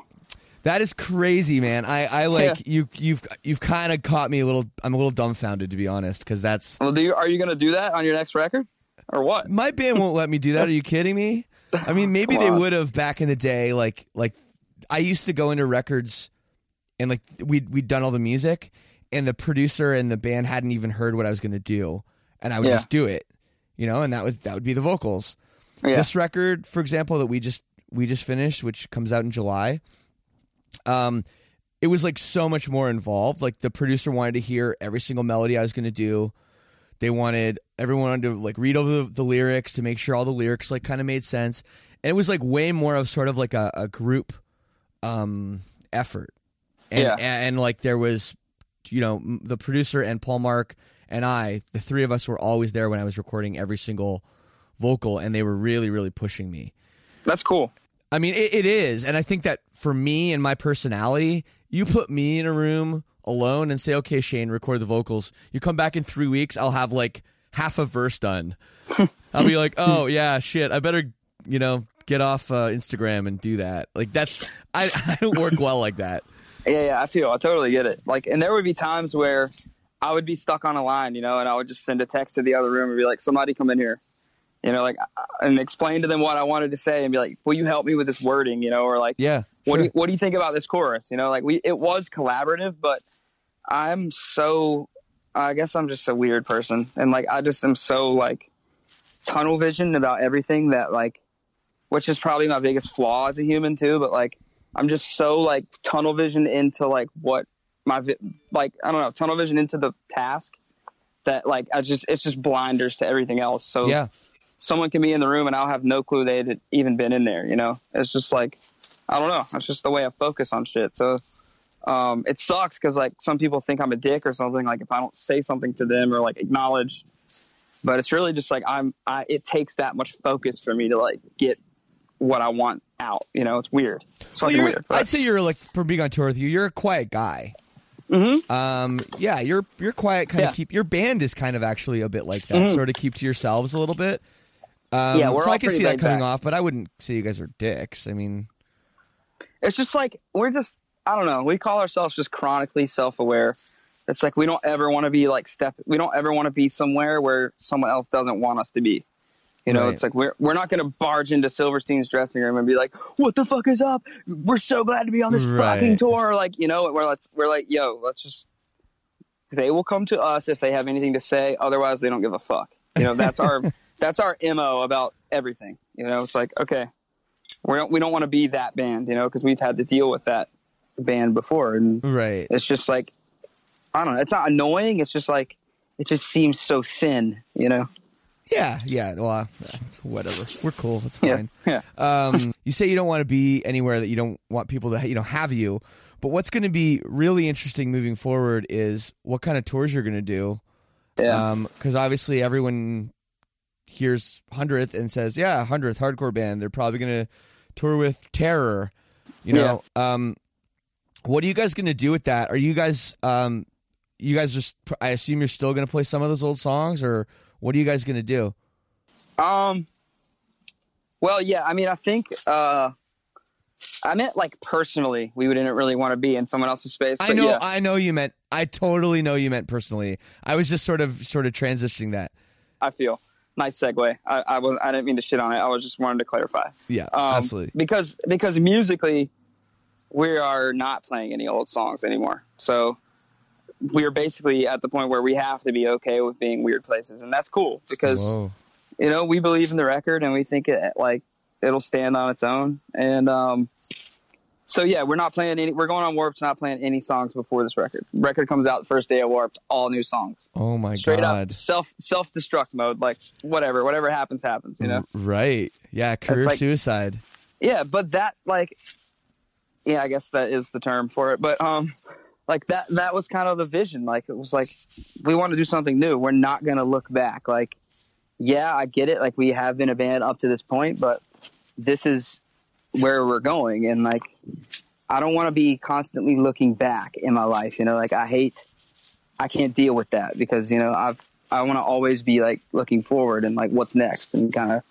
That is crazy, man. I, I like Yeah. you. You've you've kind of caught me a little. I'm a little dumbfounded to be honest, because that's Well, do you are you going to do that on your next record, or what? my band won't let me do that. Are you kidding me? I mean, maybe they would have back in the day. Like like I used to go into records, and like we'd we'd done all the music, and the producer and the band hadn't even heard what I was going to do, and I would Yeah. just do it, you know, and that would that would be the vocals. Yeah. This record, for example, that we just we just finished, which comes out in July. Um, it was like so much more involved. Like the producer wanted to hear every single melody I was going to do. They wanted everyone to like read over the, the lyrics to make sure all the lyrics like kind of made sense. And it was like way more of sort of like a, a group um effort. And, Yeah. and and like there was you know the producer and Paul Marc and I, the three of us were always there when I was recording every single vocal and they were really really pushing me. That's cool. I mean, it, it is, and I think that for me and my personality, you put me in a room alone and say, "Okay, Shane, record the vocals." You come back in three weeks, I'll have like half a verse done. I'll be like, "Oh yeah, shit, I better, you know, get off uh, Instagram and do that." Like that's I I don't work well like that. Yeah, yeah, I feel I totally get it. Like, and there would be times where I would be stuck on a line, you know, and I would just send a text to the other room and be like, "Somebody come in here," you know, like, uh, and explain to them what I wanted to say and be like, "Will you help me with this wording?" You know, or like, Yeah, what sure. do you, what do you think about this chorus? You know, like we it was collaborative, but I'm so I guess I'm just a weird person, and like I just am so like tunnel vision about everything that like, which is probably my biggest flaw as a human too. But like I'm just so like tunnel vision into like what my like I don't know tunnel vision into the task that like I just it's just blinders to everything else. So yeah, someone can be in the room and I'll have no clue they had even been in there. You know, it's just like I don't know. It's just the way I focus on shit. So um, it sucks because like some people think I'm a dick or something. Like if I don't say something to them or like acknowledge, but it's really just like I'm. I it takes that much focus for me to like get what I want out. You know, it's weird. It's Well, weird. I'd say you're like for being on tour with you, you're a quiet guy. Mhm. Um, yeah, you're you're quiet. Kind Yeah. of keep your band is kind of actually a bit like that. Sort of keep to yourselves a little bit. Um, Yeah, we're so all I can see that coming back. off, but I wouldn't say you guys are dicks. I mean, it's just like we're just I don't know. We call ourselves just chronically self-aware. It's like we don't ever want to be like step. We don't ever want to be somewhere where someone else doesn't want us to be. You know, Right. it's like we're we're not going to barge into Silverstein's dressing room and be like, "What the fuck is up? We're so glad to be on this Right. fucking tour." Like, you know, we're like, we're like, "Yo, let's just." They will come to us if they have anything to say. Otherwise, they don't give a fuck. You know, that's our that's our mo about everything. You know, it's like, okay, we don't we don't want to be that band, you know, because we've had to deal with that band before, and right? it's just like I don't know. It's not annoying. It's just like it just seems so thin, you know. Yeah, yeah. Well, uh, whatever. We're cool. It's fine. yeah. Um, you say you don't want to be anywhere that you don't want people to you know have you. But what's going to be really interesting moving forward is what kind of tours you're going to do. Yeah. Because obviously everyone hears hundredth and says, "Yeah, hundredth hardcore band." They're probably going to tour with Terror. You know. Um, what are you guys going to do with that? Are you guys? Um, you guys just? I assume you're still going to play some of those old songs, or what are you guys going to do? Um. Well, yeah. I mean, I think uh, I meant like personally, we wouldn't really want to be in someone else's space. I know, yeah, I know you meant. I totally know you meant personally. I was just sort of, sort of transitioning that. I feel. nice segue. I, I was I didn't mean to shit on it. I was just wanting to clarify. Yeah, Um, absolutely. Because because musically, we are not playing any old songs anymore. So we are basically at the point where we have to be okay with being weird places, and that's cool because Whoa. you know we believe in the record and we think it like it'll stand on its own. And um, so yeah, we're not playing any. We're going on Warped, not playing any songs before this record. Record comes out the first day of Warped, all new songs, Oh my straight god. up self self destruct mode. Like whatever, whatever happens, happens. You know. Right. Yeah, career like- suicide. Yeah, but that like yeah, I guess that is the term for it. But um like that that was kind of the vision. Like it was like we want to do something new. We're not going to look back. Like yeah, I get it. Like we have been a band up to this point, but this is where we're going and like I don't want to be constantly looking back in my life, you know? Like I hate I can't deal with that because, you know, I've I want to always be like looking forward and like what's next and kind of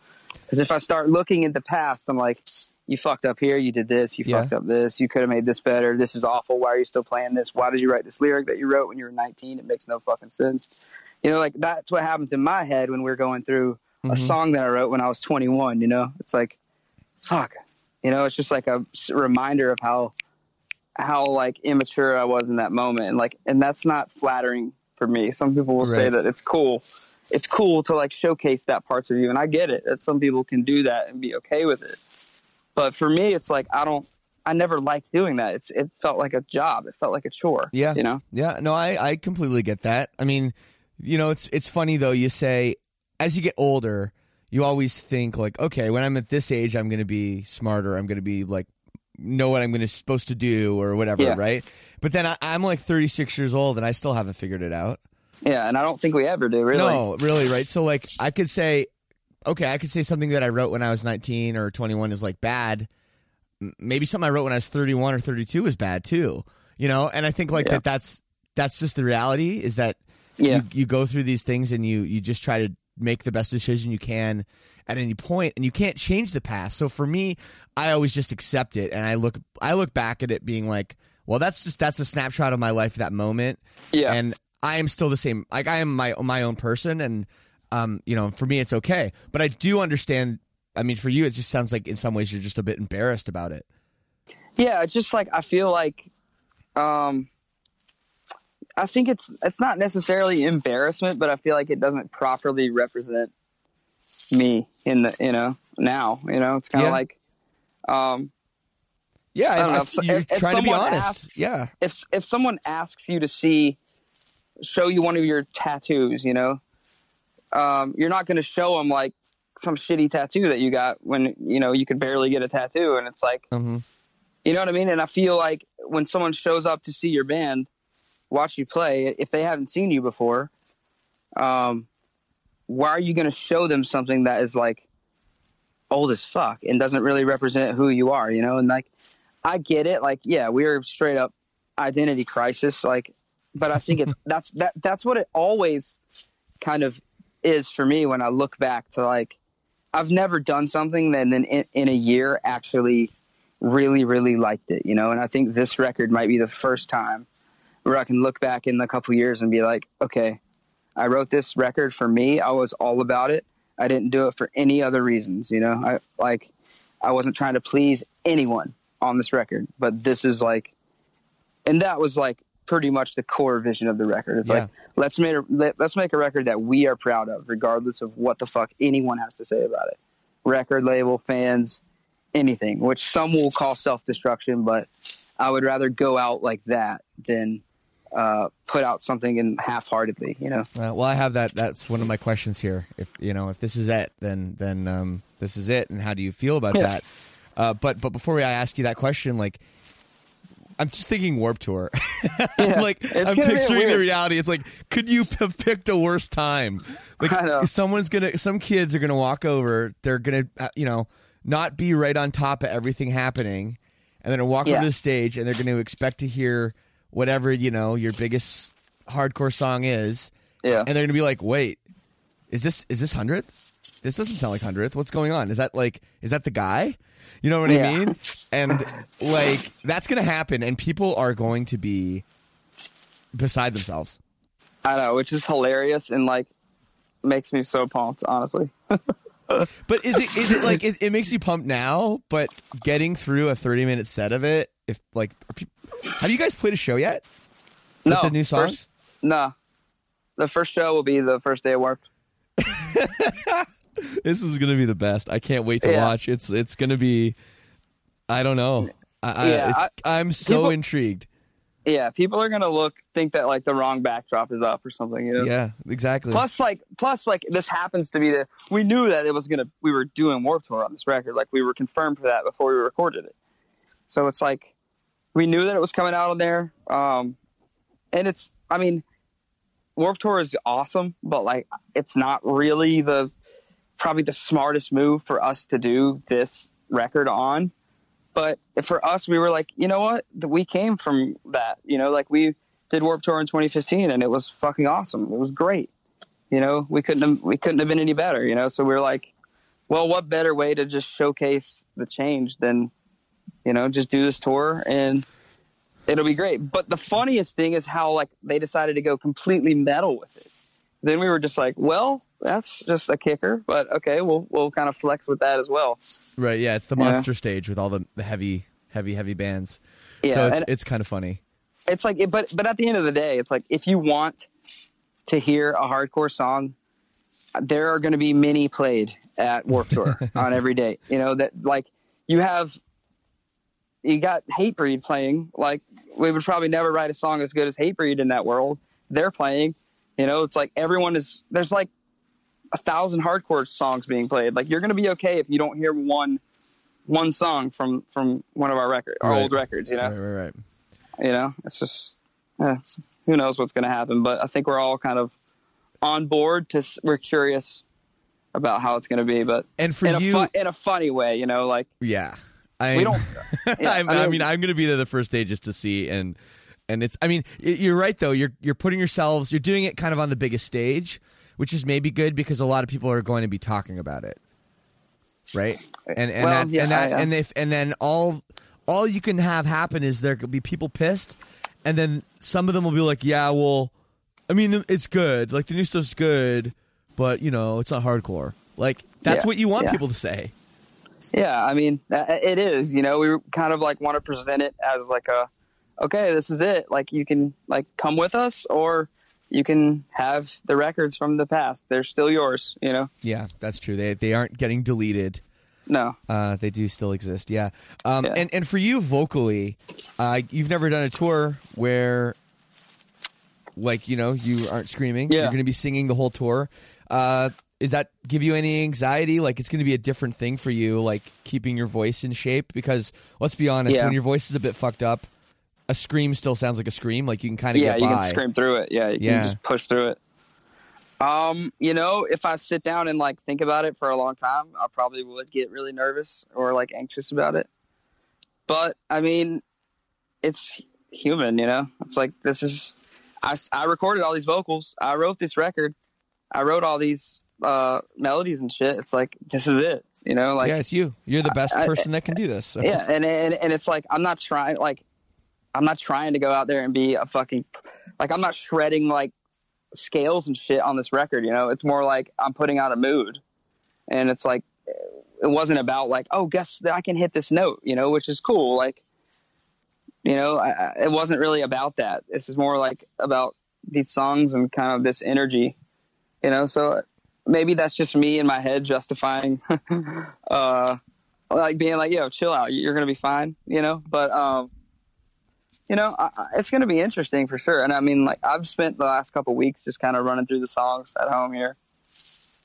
because if I start looking at the past, I'm like, you fucked up here, you did this, you Yeah. fucked up this, you could have made this better. This is awful. Why are you still playing this? Why did you write this lyric that you wrote when you were 19? It makes no fucking sense. You know, like that's what happens in my head when we're going through a Mhm. song that I wrote when I was 21. You know, it's like, fuck. You know, it's just like a reminder of how how like immature I was in that moment, and like, and that's not flattering for me. Some people will say that it's cool. It's cool to like showcase that parts of you, and I get it. That some people can do that and be okay with it. But for me, it's like I don't. I never liked doing that. It's it felt like a job. It felt like a chore. Yeah. you know. Yeah, no, I, I completely get that. I mean, you know, it's it's funny though. You say as you get older, you always think like, okay, when I'm at this age, I'm going to be smarter. I'm going to be like know what I'm going to supposed to do or whatever, Yeah. right? But then I, I'm like 36 years old and I still haven't figured it out. Yeah, and I don't think we ever do. Really. No, really, right? So like, I could say, okay, I could say something that I wrote when I was 19 or 21 is like bad. Maybe something I wrote when I was 31 or 32 is bad too. You know, and I think like Yeah. that. That's that's just the reality. Is that Yeah. you, you go through these things and you you just try to make the best decision you can at any point and you can't change the past so for me i always just accept it and i look i look back at it being like well that's just that's a snapshot of my life at that moment Yeah. and i am still the same like i am my my own person and um you know for me it's okay. But i do understand i mean for you it just sounds like in some ways you're just a bit embarrassed about it. Yeah, it's just like I feel like um I think it's it's not necessarily embarrassment, but I feel like it doesn't properly represent me in the you know now you know? It's kind of Yeah. like um yeah I don't I- know, if- you're if- if trying to be honest. asks- yeah. if if someone asks you to see show you one of your tattoos you know um you're not going to show them like some shitty tattoo that you got when you know you could barely get a tattoo and it's like hmm You know what I mean? And I feel like when someone shows up to see your band, watch you play, if they haven't seen you before, um, why are you going to show them something that is like old as fuck and doesn't really represent who you are? You know, and like I get it. Like, yeah, we're straight up identity crisis. Like, but I think it's that's that that's what it always kind of is for me when I look back to like I've never done something that then in, in a year actually really really liked it you know? And i think this record might be the first time where i can look back in a couple years and be like okay i wrote this record for me. I was all about it. I didn't do it for any other reasons you know? I like i wasn't trying to please anyone on this record but this is like and that was like pretty much the core vision of the record it's like let's make a let, let's make a record that we are proud of regardless of what the fuck anyone has to say about it record label fans anything, which some will call self destruction, but I would rather go out like that than uh, put out something in half heartedly, you know? Uh, well, I have that. That's one of my questions here. If you know, if this is it, then then um, this is it. And how do you feel about Yeah. that? Uh, but but before I ask you that question, like, I'm just thinking Warped Tour. Yeah, like I'm picturing the reality. It's like, could you have picked a worse time? Like, someone's gonna, some kids are gonna walk over. They're gonna, uh, you know, not be right on top of everything happening, and they're gonna walk Yeah. over the stage, and they're gonna expect to hear whatever you know your biggest hardcore song is Yeah. and they're gonna be like, "Wait, is this is this hundredth? This doesn't sound like hundredth. What's going on? Is that like is that the guy? You know what I mean? And like that's gonna happen, and people are going to be beside themselves. I know, which is hilarious. And like, makes me so pumped, honestly. But is it is it like it, it makes you pumped now? But getting through a thirty minute set of it, if like, have you guys played a show yet? no, the new songs? First, no, the first show will be the first day of Warped. This is gonna be the best. I can't wait to Yeah. watch. It's it's gonna be. I don't know. I, I, Yeah, it's, I'm so people- intrigued. Yeah, people are gonna look think that like the wrong backdrop is up or something. You know. Yeah, exactly. Plus, like, plus, like, this happens to be the. We knew that it was gonna. We were doing Warped Tour on this record. Like, we were confirmed for that before we recorded it. So it's like, we knew that it was coming out on there. Um, and it's. I mean, Warped Tour is awesome, but like, it's not really the probably the smartest move for us to do this record on. But for us, we were like, you know what? We came from that. You know, like we did Warped Tour in 2015, and it was fucking awesome. It was great. You know, we couldn't have, we couldn't have been any better. You know, so we are like, well, what better way to just showcase the change than, you know, just do this tour and it'll be great. But the funniest thing is how like they decided to go completely metal with it. Then we were just like, well, that's just a kicker, but okay, we'll we'll kind of flex with that as well. right? Yeah, it's the Yeah. monster stage with all the, the heavy, heavy, heavy bands. Yeah, so it's it's kind of funny. it's like but but at the end of the day it's like if you want to hear a hardcore song there are going to be many played at warped tour on every day you know that like you have you got hatebreed playing like we would probably never write a song as good as hatebreed in that world they're playing you know it's like everyone is there's like a thousand hardcore songs being played like you're going to be okay if you don't hear one one song from from one of our record our Right. old records you know Right, right, right. you know it's just it's, who knows what's going to happen but i think we're all kind of on board to we're curious about how it's going to be but And for in a, you, fu- in a funny way you know like yeah, I, we don't yeah, I'm- I, mean, I'm going to be there the first day just to see, and and it's. I mean, you're right though. You're you're putting yourselves. You're doing it kind of on the biggest stage, which is maybe good because a lot of people are going to be talking about it, right? And and Well, that yeah, and that I- and if and then all all you can have happen is there could be people pissed, and then some of them will be like, yeah, well, I mean, it's good. Like the new stuff's good, but you know, it's not hardcore. Like that's Yeah, what you want yeah. people to say. yeah i mean uh, it is you know we kind of like want to present it as like a okay this is it like you can like come with us or you can have the records from the past they're still yours you know Yeah, that's true. They they aren't getting deleted. no Uh, they do still exist. Yeah. Um, Yeah. And and for you vocally, uh, you've never done a tour where, like you know, you aren't screaming. Yeah. You're going to be singing the whole tour. Uh, does that give you any anxiety? Like it's going to be a different thing for you, like keeping your voice in shape. Because let's be honest, Yeah. when your voice is a bit fucked up, a scream still sounds like a scream. Like you can kind of yeah get you by. can scream through it yeah you Yeah. can just push through it um you know if i sit down and like think about it for a long time i probably would get really nervous or like anxious about it but i mean it's human you know it's like this is I I recorded all these vocals i wrote this record i wrote all these uh melodies and shit it's like this is it you know like yeah, it's you. You're the best I- person that can do this. So. yeah and, and and it's like i'm not trying like i'm not trying to go out there and be a fucking like i'm not shredding like scales and shit on this record you know? It's more like i'm putting out a mood. And it's like it wasn't about like oh guess that i can hit this note you know which is cool. Like you know I, it wasn't really about that. This is more like about these songs and kind of this energy you know? So maybe that's just me in my head justifying uh like being like yo chill out. You're gonna be fine you know? But um you know I, it's gonna be interesting for sure and i mean like i've spent the last couple weeks just kind of running through the songs at home here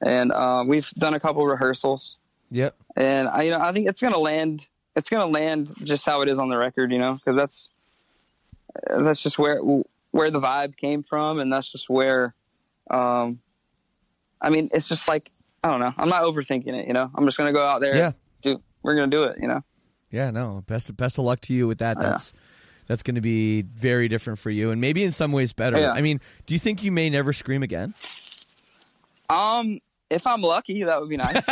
and um, we've done a couple rehearsals Yep. and I, you know, I think it's gonna land. It's gonna land just how it is on the record, you know, because that's that's just where where the vibe came from, and that's just where. Um, I mean, it's just like I don't know. I'm not overthinking it, you know. I'm just gonna go out there. Yeah. Do we're gonna do it, you know. Yeah, no. Best best of luck to you with that. Yeah. That's going to be very different for you, and maybe in some ways better. Yeah. I mean, do you think you may never scream again? Um, if I'm lucky, that would be nice.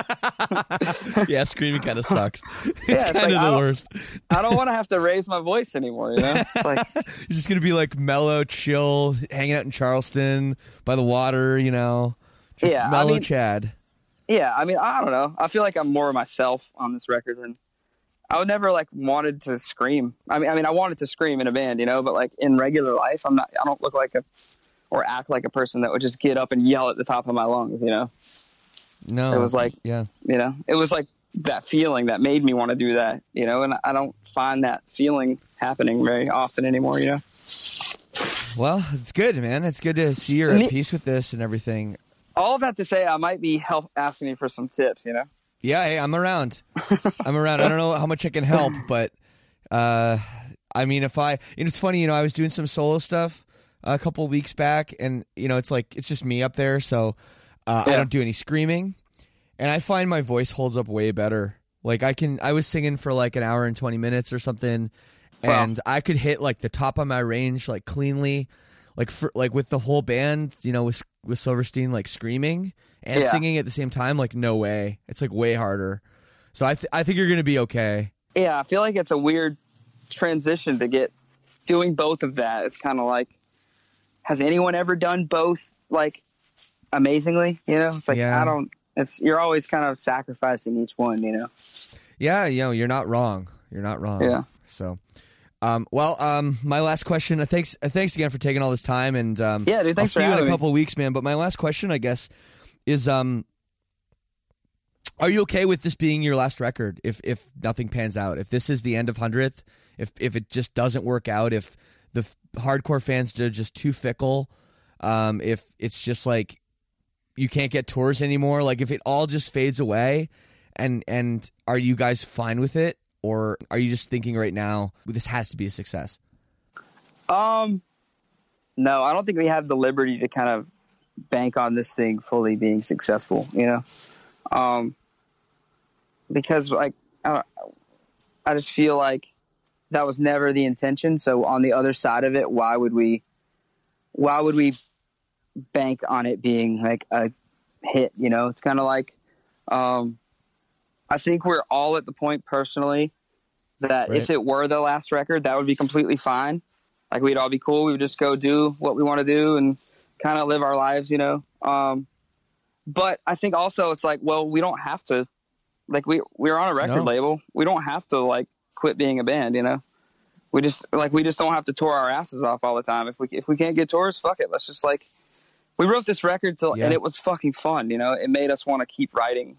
yeah, screaming kind of sucks. It's Yeah, it's kind like, of I the don't- worst. I don't want to have to raise my voice anymore, you know. It's like You're just going to be like mellow, chill, hanging out in Charleston by the water, you know, Just Yeah, I mellow mean- Chad. Yeah, I mean, I don't know. I feel like I'm more myself on this record than I would never like wanted to scream. I mean, I mean, I wanted to scream in a band, you know, but like in regular life, I'm not. I don't look like a or act like a person that would just get up and yell at the top of my lungs, you know. No, It was like- yeah, You know, it was like that feeling that made me want to do that, you know, and I don't find that feeling happening very often anymore, you know. Well, it's good, man. It's good to see you're at peace with this and everything. All that to say, I might be help asking you for some tips, you know. Yeah, hey, I'm around. I'm around. I don't know how much I can help, but uh, I mean, if I, you know, it's funny. You know, I was doing some solo stuff a couple weeks back, and you know, it's like it's just me up there, so uh, I don't do any screaming, and I find my voice holds up way better. Like I can, I was singing for like an hour and twenty minutes or something, Wow. and I could hit like the top of my range like cleanly, like for like with the whole band, you know, with with Silverstein like screaming and Yeah. singing at the same time. Like no way, it's like way harder. So I th- I think you're gonna be okay. Yeah, I feel like it's a weird transition to get doing both of that. It's kind of like, has anyone ever done both like amazingly? You know, it's like Yeah. I don't. It's you're always kind of sacrificing each one. You know. Yeah, you know, you're not wrong. You're not wrong. Yeah. So, um, well, um, my last question. Uh, thanks, uh, thanks again for taking all this time, and um, Yeah, dude, thanks I'll see you in a having me. couple weeks, man. But my last question, I guess, is um, are you okay with this being your last record? If if nothing pans out, if this is the end of hundredth, if if it just doesn't work out, if the f- hardcore fans are just too fickle, um, if it's just like you can't get tours anymore, like if it all just fades away, and and are you guys fine with it, or are you just thinking right now this has to be a success? Um, no, I don't think we have the liberty to kind of bank on this thing fully being successful. You know, um, because like I, I just feel like that was never the intention. So on the other side of it, why would we? Why would we bank on it being like a hit? You know, it's kind of like, um, I think we're all at the point personally that Right. if it were the last record, that would be completely fine like we'd all be cool. We would just go do what we want to do and kind of live our lives, you know. Um, but I think also it's like, well, we don't have to. Like we we're on a record No. label. We don't have to like quit being a band, you know. We just like we just don't have to tour our asses off all the time. If we if we can't get tours, fuck it. Let's just like we wrote this record till Yeah. and it was fucking fun, you know. It made us want to keep writing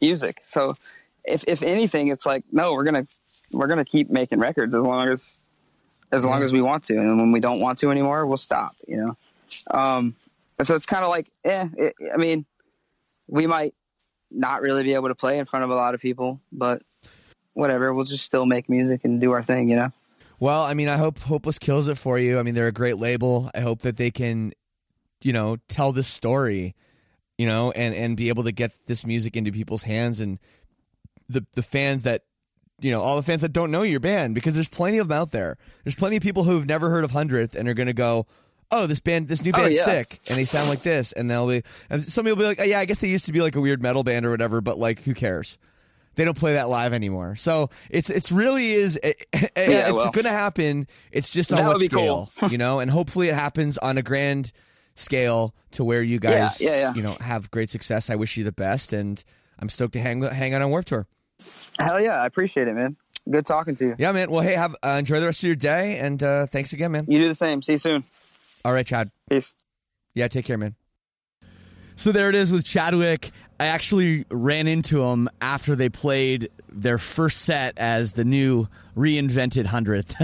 music. So if if anything, it's like no, we're gonna we're gonna keep making records as long as as long as we want to, and when we don't want to anymore, we'll stop. You know, um, and so it's kind of like, eh. It, I mean, we might not really be able to play in front of a lot of people, but whatever. We'll just still make music and do our thing. You know. Well, I mean, I hope Hopeless kills it for you. I mean, they're a great label. I hope that they can, you know, tell this story, you know, and and be able to get this music into people's hands and the the fans that you know, all the fans that don't know your band because there's plenty of them out there. There's plenty of people who've never heard of Hundredth and are going to go, "Oh, this band, this new Oh, band's yeah. sick," and they sound like this, and they'll be. And some people will be like, oh, "Yeah, I guess they used to be like a weird metal band or whatever," but like, who cares? They don't play that live anymore. So it's it's really is eh, eh, eh, it's well. going to happen. It's just on That what scale, cool. you know, and hopefully it happens on a grand scale to where you guys, yeah, yeah. you know, have great success. I wish you the best, and I'm stoked to hang hang out on Warped Tour. Hell yeah, I appreciate it, man. Good talking to you. Yeah, man. Well, hey, have uh, enjoy the rest of your day, and uh, thanks again, man. You do the same. See you soon. All right, Chad. Peace. Yeah, take care, man. So there it is with Chadwick. I actually ran into him after they played their first set as the new reinvented hundredth,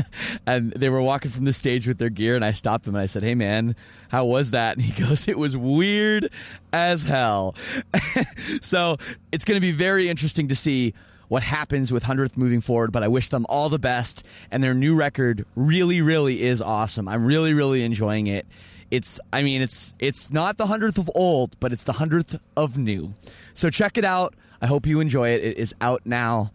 and they were walking from the stage with their gear. And I stopped them and I said, "Hey, man, how was that?" And he goes, "It was weird as hell." so it's going to be very interesting to see what happens with Hundredth moving forward, but I wish them all the best. And their new record really, really is awesome. I'm really, really enjoying it. It's, I mean, it's it's not the hundredth of old, but it's the hundredth of new. So check it out. I hope you enjoy it. It is out now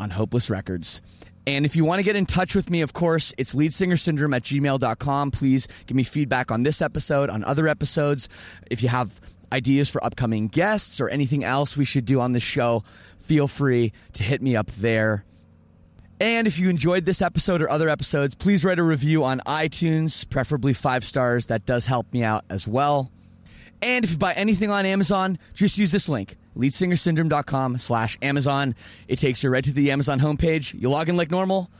on Hopeless Records. And if you want to get in touch with me, of course, it's leadsingersyndrome at gmail.com. Please give me feedback on this episode, on other episodes. If you have ideas for upcoming guests or anything else we should do on the show, feel free to hit me up there. And if you enjoyed this episode or other episodes, please write a review on iTunes, preferably five stars. That does help me out as well. And if you buy anything on Amazon, just use this link, leadsingersyndrome.com slash Amazon. It takes you right to the Amazon homepage. You log in like normal,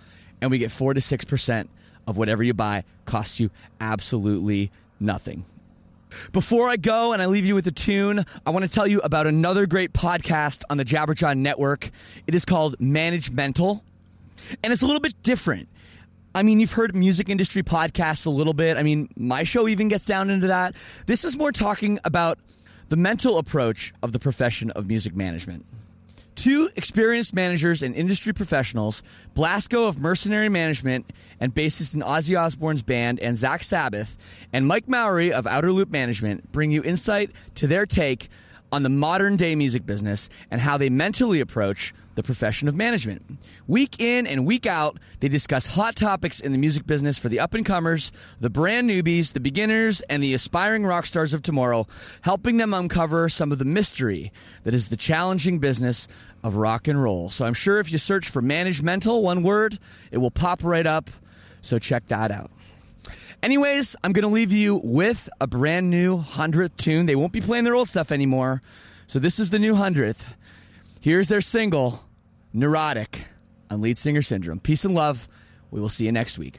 and we get 4 to 6% of whatever you buy. Costs you absolutely nothing. Before I go and I leave you with a tune, I want to tell you about another great podcast on the Jabberjaw Network. It is called Managemental, and it's a little bit different. I mean, you've heard music industry podcasts a little bit. I mean, my show even gets down into that. This is more talking about the mental approach of the profession of music management. Two experienced managers and industry professionals, Blasko of Mercenary Management and bassist in Ozzy Osbourne's band, and Zakk Sabbath, and Mike Mowery of Outer Loop Management, bring you insight to their take on the modern day music business and how they mentally approach the profession of management. Week in and week out, they discuss hot topics in the music business for the up and comers, the brand newbies, the beginners, and the aspiring rock stars of tomorrow, helping them uncover some of the mystery that is the challenging business of rock and roll. So I'm sure if you search for Managemental, one word, it will pop right up. So check that out. Anyways, I'm going to leave you with a brand new Hundredth tune. They won't be playing their old stuff anymore. So this is the new Hundredth. Here's their single, Neurotic, on Lead Singer Syndrome. Peace and love. We will see you next week.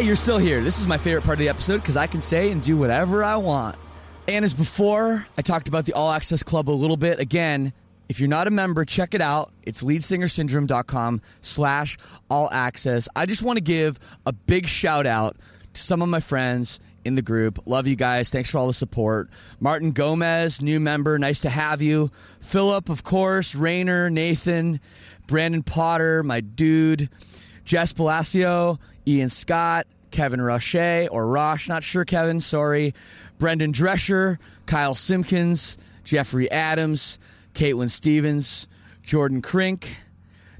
Hey, you're still here. This is my favorite part of the episode because I can say and do whatever I want. And as before, I talked about the All Access Club a little bit. Again, if you're not a member, check it out. It's leadsingersyndrome.com slash all access. I just want to give a big shout out to some of my friends in the group. Love you guys. Thanks for all the support. Martin Gomez, new member. Nice to have you. Philip, of course. Rayner, Nathan, Brandon Potter, my dude. Jess Palacio, Ian Scott, Kevin Roche or Rosh, not sure, Kevin, sorry. Brendan Drescher, Kyle Simpkins, Jeffrey Adams, Caitlin Stevens, Jordan Crink,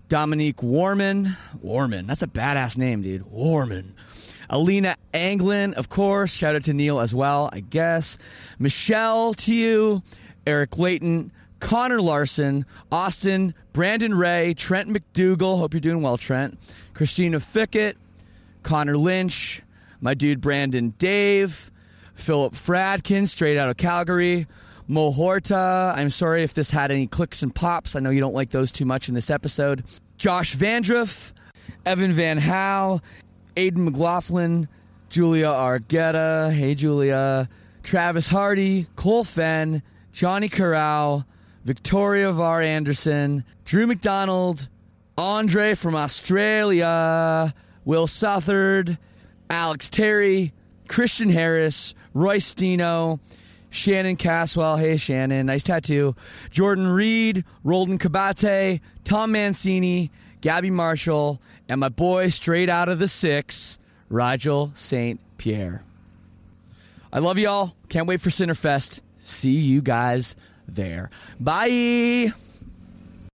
Dominique Warman. Warman, that's a badass name, dude. Warman. Alina Anglin, of course. Shout out to Neil as well, I guess. Michelle to you. Eric Layton. Connor Larson. Austin. Brandon Ray. Trent McDougal. Hope you're doing well, Trent. Christina Fickett. Connor Lynch. My dude Brandon Dave. Philip Fradkin, straight out of Calgary. Mo Horta. I'm sorry if this had any clicks and pops. I know you don't like those too much in this episode. Josh Vandruff, Evan Van Hal, Aiden McLaughlin, Julia Argetta. Hey, Julia. Travis Hardy, Cole Fenn, Johnny Corral, Victoria Var Anderson, Drew McDonald, Andre from Australia, Will Southard, Alex Terry, Christian Harris, Royce Stino, Shannon Caswell. Hey, Shannon. Nice tattoo. Jordan Reed, Roldan Kabate, Tom Mancini, Gabby Marshall, and my boy straight out of the six, Rigel St. Pierre. I love y'all. Can't wait for Sinnerfest. See you guys there. Bye.